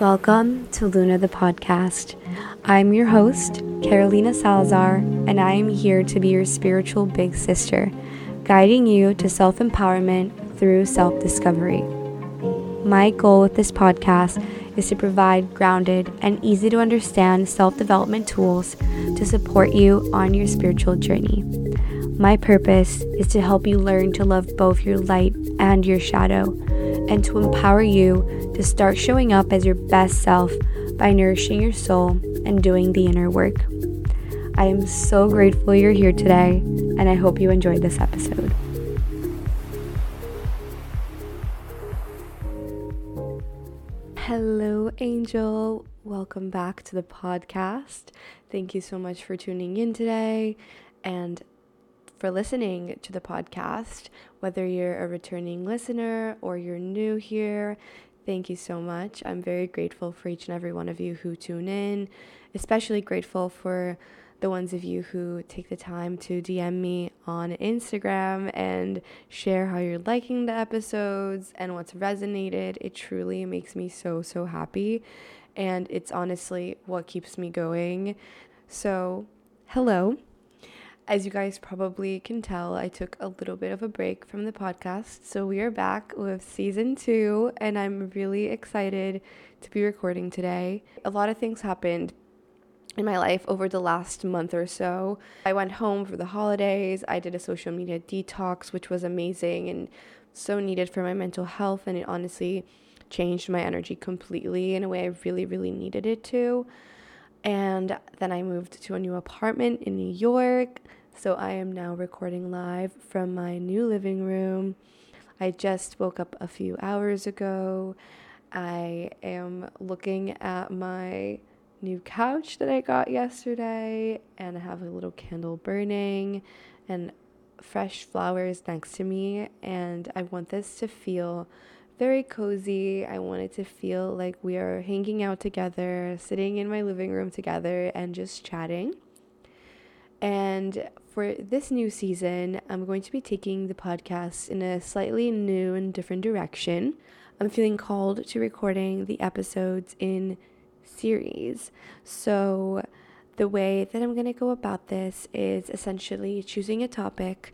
Welcome to Luna the podcast. I'm your host, Carolina Salazar, and I am here to be your spiritual big sister, guiding you to self empowerment through self discovery. My goal with this podcast is to provide grounded and easy to understand self development tools to support you on your spiritual journey. My purpose is to help you learn to love both your light and your shadow, and to empower you to start showing up as your best self by nourishing your soul and doing the inner work. I am so grateful you're here today, and I hope you enjoyed this episode. Hello, Angel. Welcome back to the podcast. Thank you so much for tuning in today. And for listening to the podcast. Whether you're a returning listener or you're new here, thank you so much. I'm very grateful for each and every one of you who tune in, especially grateful for the ones of you who take the time to DM me on Instagram and share how you're liking the episodes and what's resonated. It truly makes me so, so happy. And it's honestly what keeps me going. So, hello. As you guys probably can tell, I took a little bit of a break from the podcast. So we are back with season two, and I'm really excited to be recording today. A lot of things happened in my life over the last month or so. I went home for the holidays. I did a social media detox, which was amazing and so needed for my mental health. And it honestly changed my energy completely in a way I really, really needed it to. And then I moved to a new apartment in New York. So I am now recording live from my new living room. I just woke up a few hours ago. I am looking at my new couch that I got yesterday, and I have a little candle burning and fresh flowers next to me. And I want this to feel very cozy. I wanted to feel like we are hanging out together, sitting in my living room together, and just chatting. And for this new season, I'm going to be taking the podcast in a slightly new and different direction. I'm feeling called to recording the episodes in series. So, the way that I'm going to go about this is essentially choosing a topic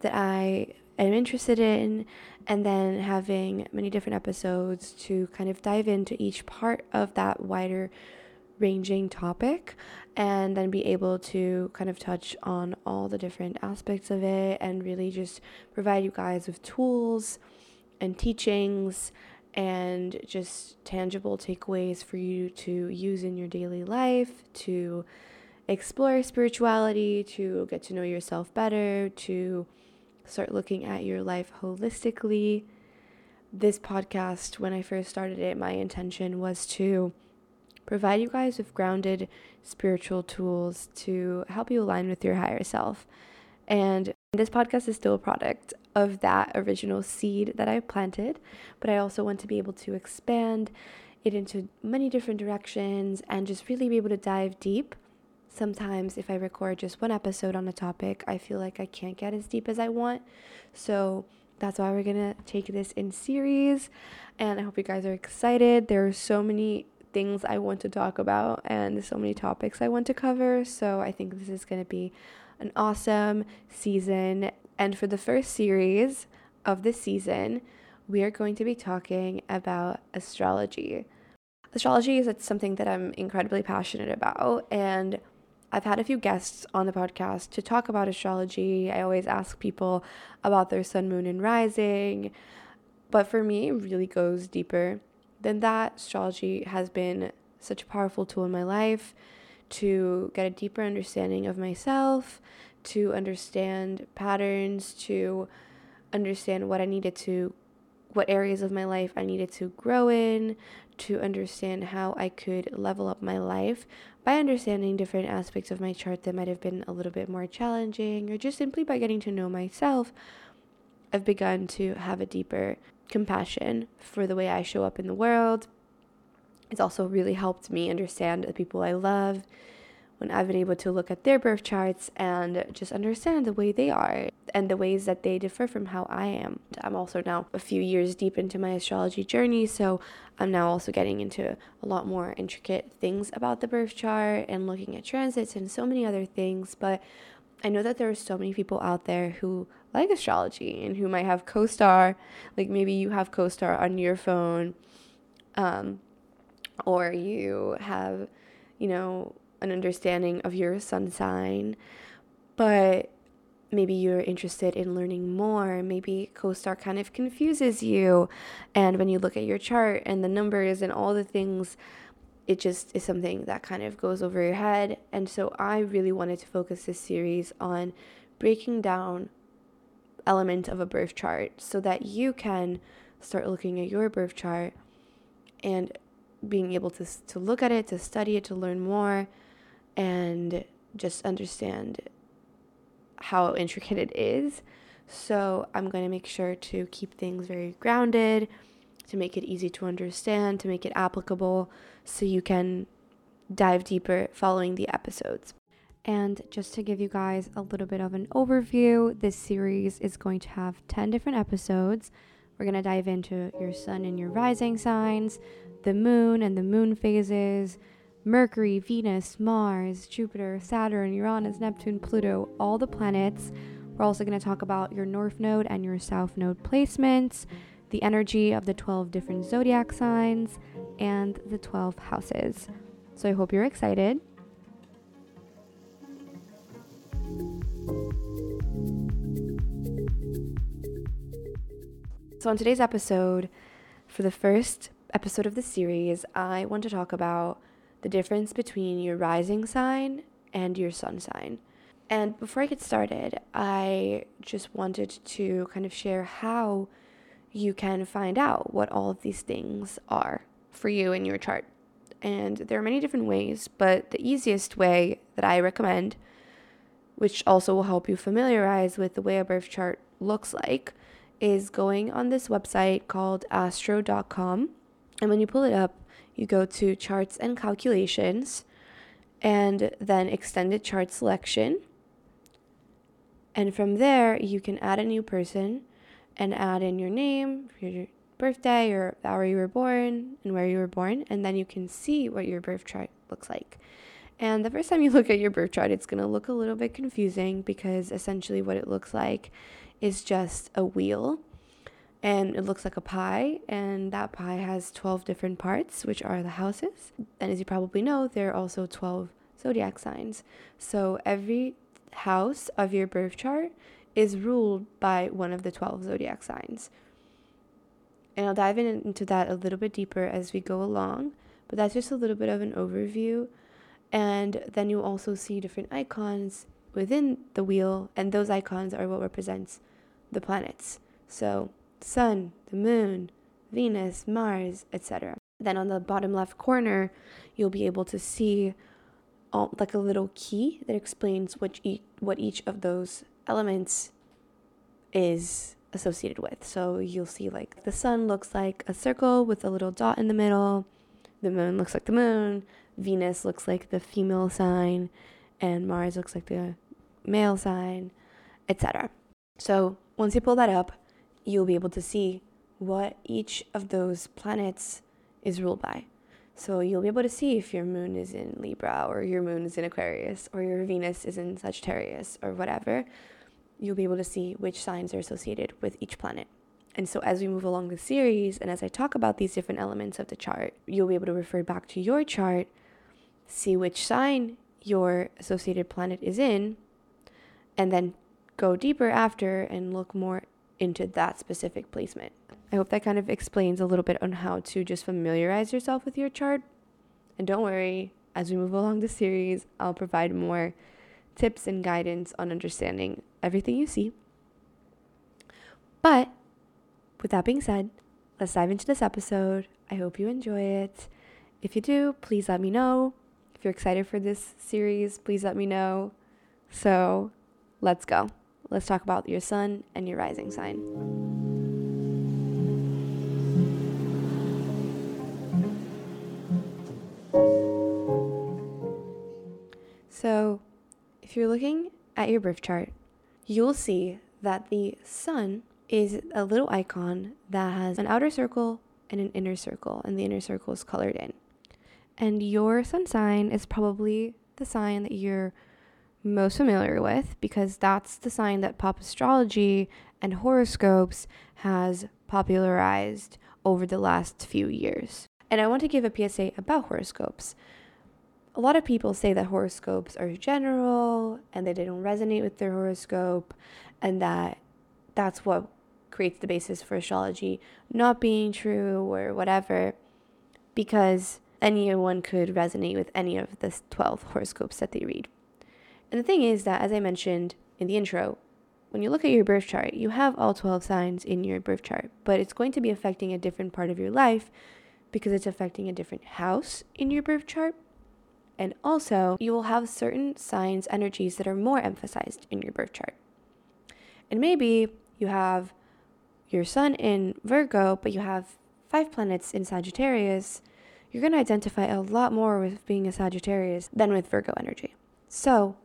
that I am interested in and then having many different episodes to kind of dive into each part of that wider ranging topic and then be able to kind of touch on all the different aspects of it and really just provide you guys with tools and teachings and just tangible takeaways for you to use in your daily life to explore spirituality, to get to know yourself better, to start looking at your life holistically. This podcast, when I first started it, my intention was to provide you guys with grounded spiritual tools to help you align with your higher self. And this podcast is still a product of that original seed that I planted, but I also want to be able to expand it into many different directions and just really be able to dive deep. Sometimes, if I record just one episode on a topic, I feel like I can't get as deep as I want. So, that's why we're gonna take this in series. And I hope you guys are excited. There are so many things I want to talk about and so many topics I want to cover. So I think this is to be an awesome season. And for the first series of this season, we are going to be talking about astrology. Astrology is something that I'm incredibly passionate about, and I've had a few guests on the podcast to talk about astrology. I always ask people about their sun, moon, and rising, but for me, it really goes deeper than that, astrology has been such a powerful tool in my life to get a deeper understanding of myself, to understand patterns, to understand what I needed to what areas of my life I needed to grow in, to understand how I could level up my life by understanding different aspects of my chart that might have been a little bit more challenging, or just simply by getting to know myself. I've begun to have a deeper compassion for the way I show up in the world. It's also really helped me understand the people I love when I've been able to look at their birth charts and just understand the way they are and the ways that they differ from how I am. I'm also now a few years deep into my astrology journey, so I'm now also getting into a lot more intricate things about the birth chart and looking at transits and so many other things. But I know that there are so many people out there who like astrology and who might have CoStar, like maybe you have CoStar on your phone, um, or you have, you know, an understanding of your sun sign, but maybe you're interested in learning more. Maybe CoStar kind of confuses you. And when you look at your chart and the numbers and all the things, it just is something that kind of goes over your head. And so I really wanted to focus this series on breaking down element of a birth chart so that you can start looking at your birth chart and being able to, to look at it, to study it, to learn more, and just understand how intricate it is. So I'm going to make sure to keep things very grounded, to make it easy to understand, to make it applicable, so you can dive deeper following the episodes. And just to give you guys a little bit of an overview, this series is going to have 10 different episodes. We're going to dive into your sun and your rising signs, the moon and the moon phases, Mercury, Venus, Mars, Jupiter, Saturn, Uranus, Neptune, Pluto, all the planets. We're also going to talk about your north node and your south node placements, the energy of the 12 different zodiac signs, and the 12 houses. So I hope you're excited. So, on today's episode, for the first episode of the series, I want to talk about the difference between your rising sign and your sun sign. And before I get started, I just wanted to kind of share how you can find out what all of these things are for you in your chart. And there are many different ways, but the easiest way that I recommend, which also will help you familiarize with the way a birth chart looks like, is going on this website called astro.com. And when you pull it up, you go to charts and calculations and then extended chart selection. And from there, you can add a new person and add in your name, your birthday, or hour you were born, and where you were born. And then you can see what your birth chart looks like. And the first time you look at your birth chart, it's going to look a little bit confusing because essentially what it looks like is just a wheel and it looks like a pie and that pie has 12 different parts which are the houses. And as you probably know there are also 12 zodiac signs. So every house of your birth chart is ruled by one of the 12 zodiac signs. And i'll dive in into that a little bit deeper as we go along but that's just a little bit of an overview. And then you also see different icons within the wheel and those icons are what represents the planets. So, Sun, the Moon, Venus, Mars, etc. Then on the bottom left corner, you'll be able to see all, like a little key that explains what each, what each of those elements is associated with. So you'll see like the sun looks like a circle with a little dot in the middle, the moon looks like the moon, Venus looks like the female sign, and Mars looks like the male sign, etc. So once you pull that up, you'll be able to see what each of those planets is ruled by. So you'll be able to see if your moon is in Libra or your moon is in Aquarius or your Venus is in Sagittarius or whatever. You'll be able to see which signs are associated with each planet. And so as we move along the series and as I talk about these different elements of the chart, you'll be able to refer back to your chart, see which sign your associated planet is in, and then go deeper after and look more into that specific placement. I hope that kind of explains a little bit on how to just familiarize yourself with your chart. And don't worry, as we move along the series, I'll provide more tips and guidance on understanding everything you see. But with that being said, let's dive into this episode. I hope you enjoy it. If you do, please let me know. If you're excited for this series, please let me know. So let's go. Let's talk about your sun and your rising sign. So, if you're looking at your birth chart, you'll see that the sun is a little icon that has an outer circle and an inner circle, and the inner circle is colored in. And your sun sign is probably the sign that you're most familiar with because that's the sign that pop astrology and horoscopes has popularized over the last few years. And I want to give a PSA about horoscopes. A lot of people say that horoscopes are general and that they don't resonate with their horoscope and that that's what creates the basis for astrology not being true or whatever because anyone could resonate with any of the 12 horoscopes that they read. And the thing is that, as I mentioned in the intro, when you look at your birth chart, you have all 12 signs in your birth chart, but it's going to be affecting a different part of your life because it's affecting a different house in your birth chart. And also, you will have certain signs, energies that are more emphasized in your birth chart. And maybe you have your sun in Virgo, but you have five planets in Sagittarius. You're going to identify a lot more with being a Sagittarius than with Virgo energy. So,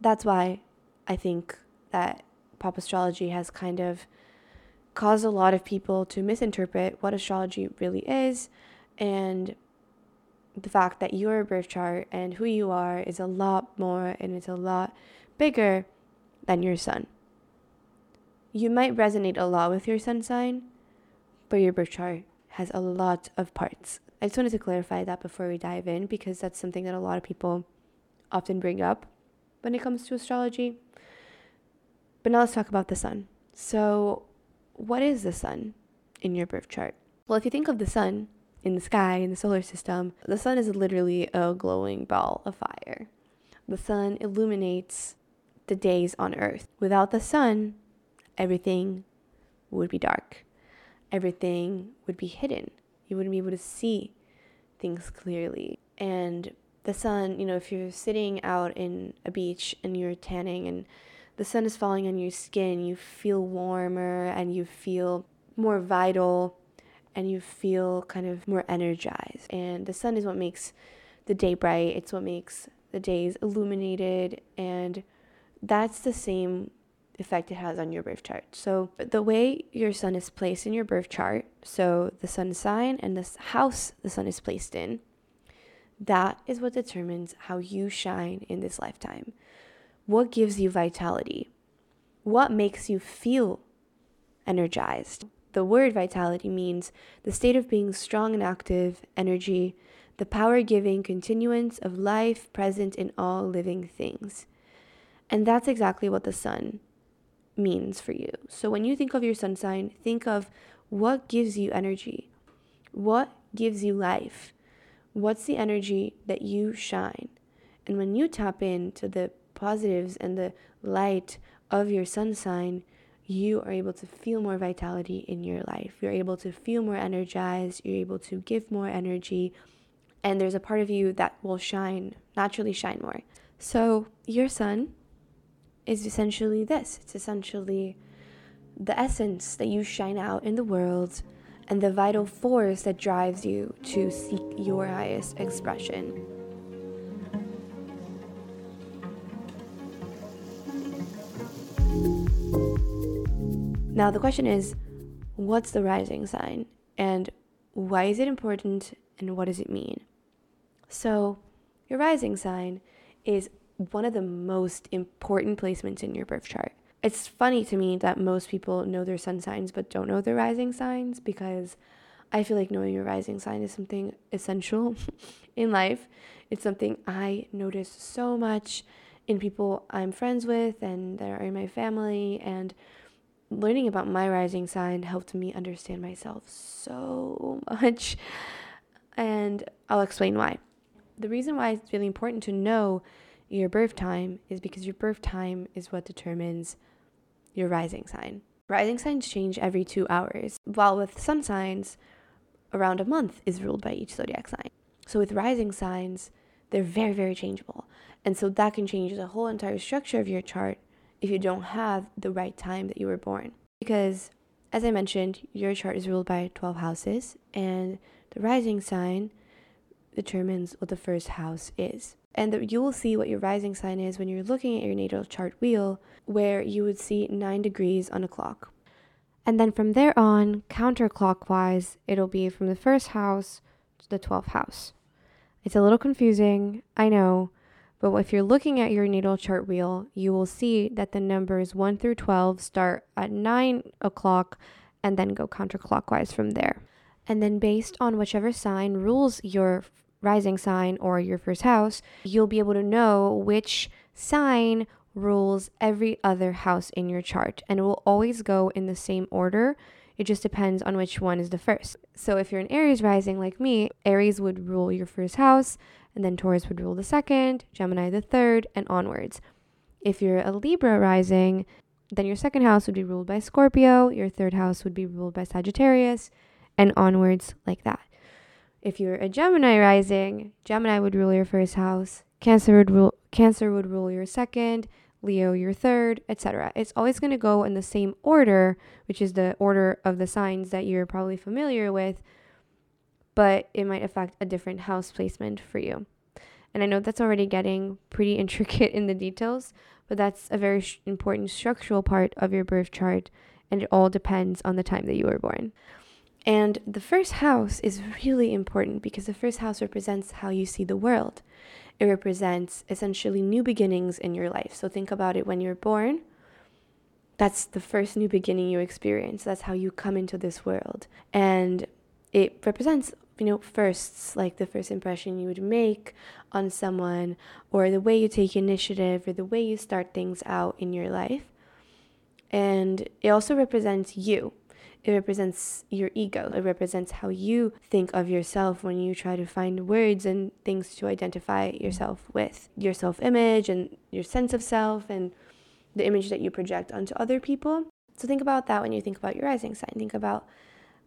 that's why I think that pop astrology has kind of caused a lot of people to misinterpret what astrology really is and the fact that your birth chart and who you are is a lot more and it's a lot bigger than your sun. You might resonate a lot with your sun sign, but your birth chart has a lot of parts. I just wanted to clarify that before we dive in because that's something that a lot of people often bring up when it comes to astrology. But now let's talk about the sun. So, what is the sun in your birth chart? Well, if you think of the sun in the sky, in the solar system, the sun is literally a glowing ball of fire. The sun illuminates the days on earth. Without the sun, everything would be dark. Everything would be hidden. You wouldn't be able to see things clearly. And the sun, you know, if you're sitting out in a beach and you're tanning and the sun is falling on your skin, you feel warmer and you feel more vital and you feel kind of more energized. And the sun is what makes the day bright, it's what makes the days illuminated, and that's the same effect it has on your birth chart. So, the way your sun is placed in your birth chart, so the sun sign and the house the sun is placed in, that is what determines how you shine in this lifetime. What gives you vitality? What makes you feel energized? The word vitality means the state of being strong and active, energy, the power giving continuance of life present in all living things. And that's exactly what the sun means for you. So when you think of your sun sign, think of what gives you energy, what gives you life, What's the energy that you shine? And when you tap into the positives and the light of your sun sign, you are able to feel more vitality in your life. You're able to feel more energized. You're able to give more energy. And there's a part of you that will shine, naturally shine more. So, your sun is essentially this it's essentially the essence that you shine out in the world and the vital force that drives you to seek your highest expression. Now, the question is what's the rising sign? And why is it important? And what does it mean? So, your rising sign is one of the most important placements in your birth chart it's funny to me that most people know their sun signs but don't know their rising signs because I feel like knowing your rising sign is something essential in life. It's something I notice so much in people I'm friends with and that are in my family and learning about my rising sign helped me understand myself so much. And I'll explain why. The reason why it's really important to know your birth time is because your birth time is what determines your rising sign. Rising signs change every two hours, while with sun signs, around a month is ruled by each zodiac sign. So with rising signs, they're very, very changeable. And so that can change the whole entire structure of your chart if you don't have the right time that you were born. Because, as I mentioned, your chart is ruled by 12 houses, and the rising sign determines what the first house is. And the, you will see what your rising sign is when you're looking at your natal chart wheel, where you would see nine degrees on a clock. And then from there on, counterclockwise, it'll be from the first house to the 12th house. It's a little confusing, I know, but if you're looking at your natal chart wheel, you will see that the numbers 1 through 12 start at 9 o'clock and then go counterclockwise from there. And then, based on whichever sign rules your rising sign or your first house, you'll be able to know which sign rules every other house in your chart. And it will always go in the same order. It just depends on which one is the first. So if you're an Aries rising like me, Aries would rule your first house, and then Taurus would rule the second, Gemini the third, and onwards. If you're a Libra rising, then your second house would be ruled by Scorpio, your third house would be ruled by Sagittarius, and onwards like that. If you're a Gemini rising, Gemini would rule your first house, Cancer would rule Cancer would rule your second, Leo your third, etc. It's always going to go in the same order, which is the order of the signs that you're probably familiar with, but it might affect a different house placement for you. And I know that's already getting pretty intricate in the details, but that's a very sh- important structural part of your birth chart, and it all depends on the time that you were born. And the first house is really important because the first house represents how you see the world. It represents essentially new beginnings in your life. So think about it when you're born. That's the first new beginning you experience. That's how you come into this world. And it represents, you know, firsts, like the first impression you would make on someone, or the way you take initiative, or the way you start things out in your life. And it also represents you. It represents your ego. It represents how you think of yourself when you try to find words and things to identify yourself with. Your self image and your sense of self and the image that you project onto other people. So think about that when you think about your rising sign. Think about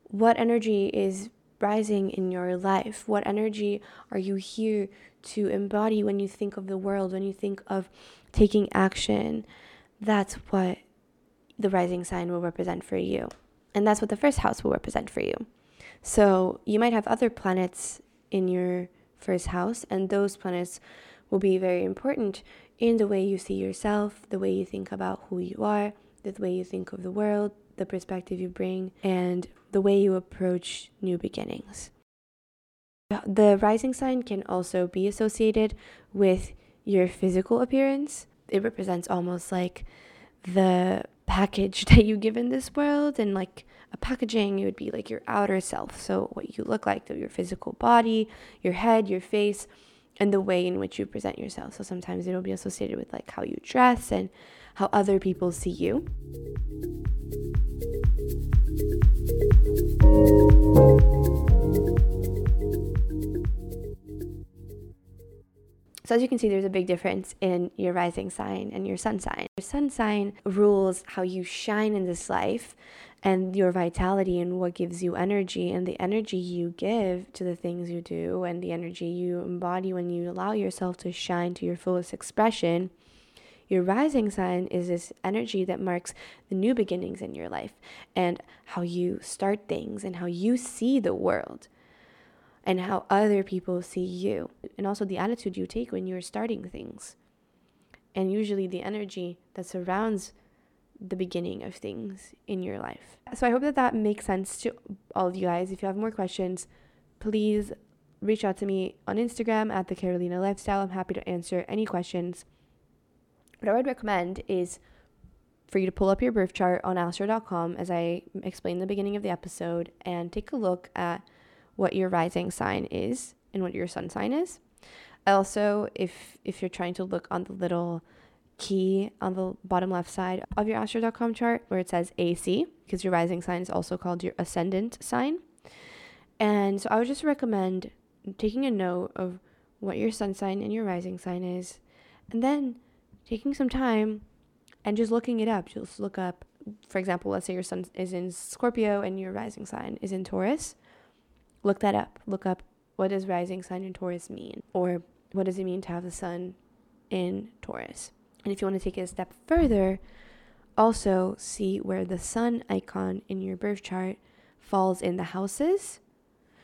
what energy is rising in your life. What energy are you here to embody when you think of the world, when you think of taking action? That's what the rising sign will represent for you. And that's what the first house will represent for you. So you might have other planets in your first house, and those planets will be very important in the way you see yourself, the way you think about who you are, the way you think of the world, the perspective you bring, and the way you approach new beginnings. The rising sign can also be associated with your physical appearance. It represents almost like the package that you give in this world and like a packaging it would be like your outer self. So what you look like your physical body your head your face and the way in which you present yourself. So sometimes it'll be associated with like how you dress and how other people see you So as you can see, there's a big difference in your rising sign and your sun sign. Your sun sign rules how you shine in this life and your vitality and what gives you energy and the energy you give to the things you do and the energy you embody when you allow yourself to shine to your fullest expression. Your rising sign is this energy that marks the new beginnings in your life and how you start things and how you see the world and how other people see you, and also the attitude you take when you're starting things, and usually the energy that surrounds the beginning of things in your life. So I hope that that makes sense to all of you guys. If you have more questions, please reach out to me on Instagram at the Carolina Lifestyle. I'm happy to answer any questions. What I would recommend is for you to pull up your birth chart on astro.com as I explained in the beginning of the episode and take a look at what your rising sign is and what your sun sign is. Also, if if you're trying to look on the little key on the bottom left side of your astro.com chart where it says AC, because your rising sign is also called your ascendant sign. And so I would just recommend taking a note of what your sun sign and your rising sign is, and then taking some time and just looking it up. Just look up for example, let's say your sun is in Scorpio and your rising sign is in Taurus, look that up. Look up what does rising sign in Taurus mean? Or what does it mean to have the sun in Taurus? And if you want to take it a step further, also see where the sun icon in your birth chart falls in the houses.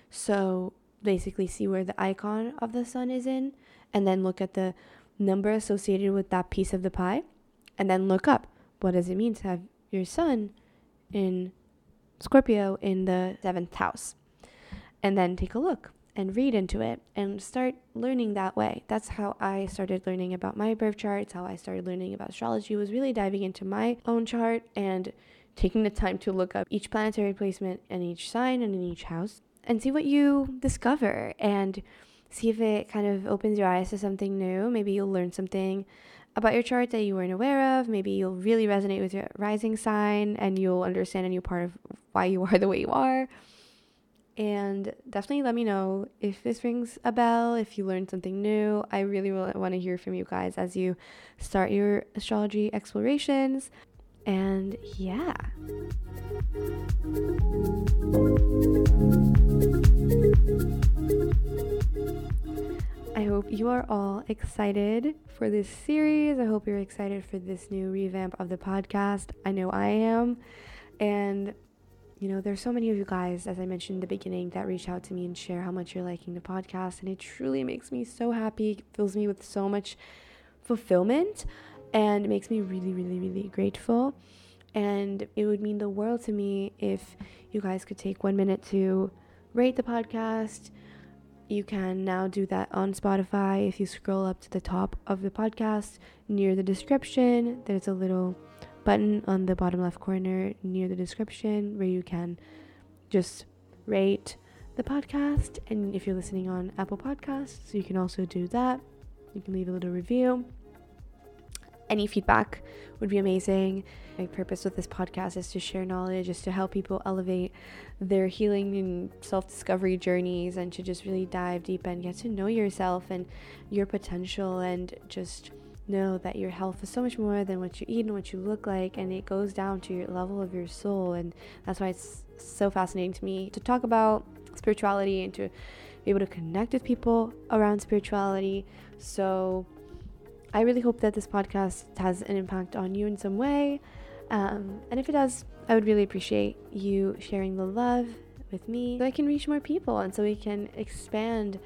So basically, see where the icon of the sun is in, and then look at the number associated with that piece of the pie, and then look up what does it mean to have your sun in Scorpio in the seventh house. And then take a look and read into it and start learning that way. That's how I started learning about my birth charts, how I started learning about astrology was really diving into my own chart and taking the time to look up each planetary placement in each sign and in each house and see what you discover and see if it kind of opens your eyes to something new. Maybe you'll learn something about your chart that you weren't aware of. Maybe you'll really resonate with your rising sign and you'll understand a new part of why you are the way you are. And definitely let me know if this rings a bell, if you learned something new. I really want to hear from you guys as you start your astrology explorations. And yeah. I hope you are all excited for this series. I hope you're excited for this new revamp of the podcast. I know I am. And you know, there's so many of you guys, as I mentioned in the beginning, that reach out to me and share how much you're liking the podcast. And it truly makes me so happy, fills me with so much fulfillment, and makes me really, really, really grateful. And it would mean the world to me if you guys could take one minute to rate the podcast. You can now do that on Spotify. If you scroll up to the top of the podcast near the description, there's a little button on the bottom left corner near the description where you can just rate the podcast. And if you're listening on Apple Podcasts, you can also do that. You can leave a little review. Any feedback would be amazing. My purpose with this podcast is to share knowledge, is to help people elevate their healing and self discovery journeys, and to just really dive deep and get to know yourself and your potential and just know that your health is so much more than what you eat and what you look like and it goes down to your level of your soul and that's why it's so fascinating to me to talk about spirituality and to be able to connect with people around spirituality. So i really hope that this podcast has an impact on you in some way um, and if it does i would really appreciate you sharing the love with me so i can reach more people and so we can expand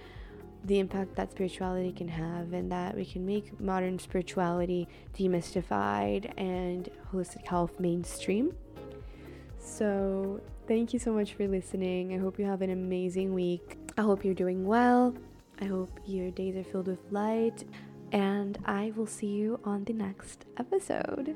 the impact that spirituality can have and that we can make modern spirituality demystified and holistic health mainstream. So, thank you so much for listening. I hope you have an amazing week. I hope you're doing well. I hope your days are filled with light. And I will see you on the next episode.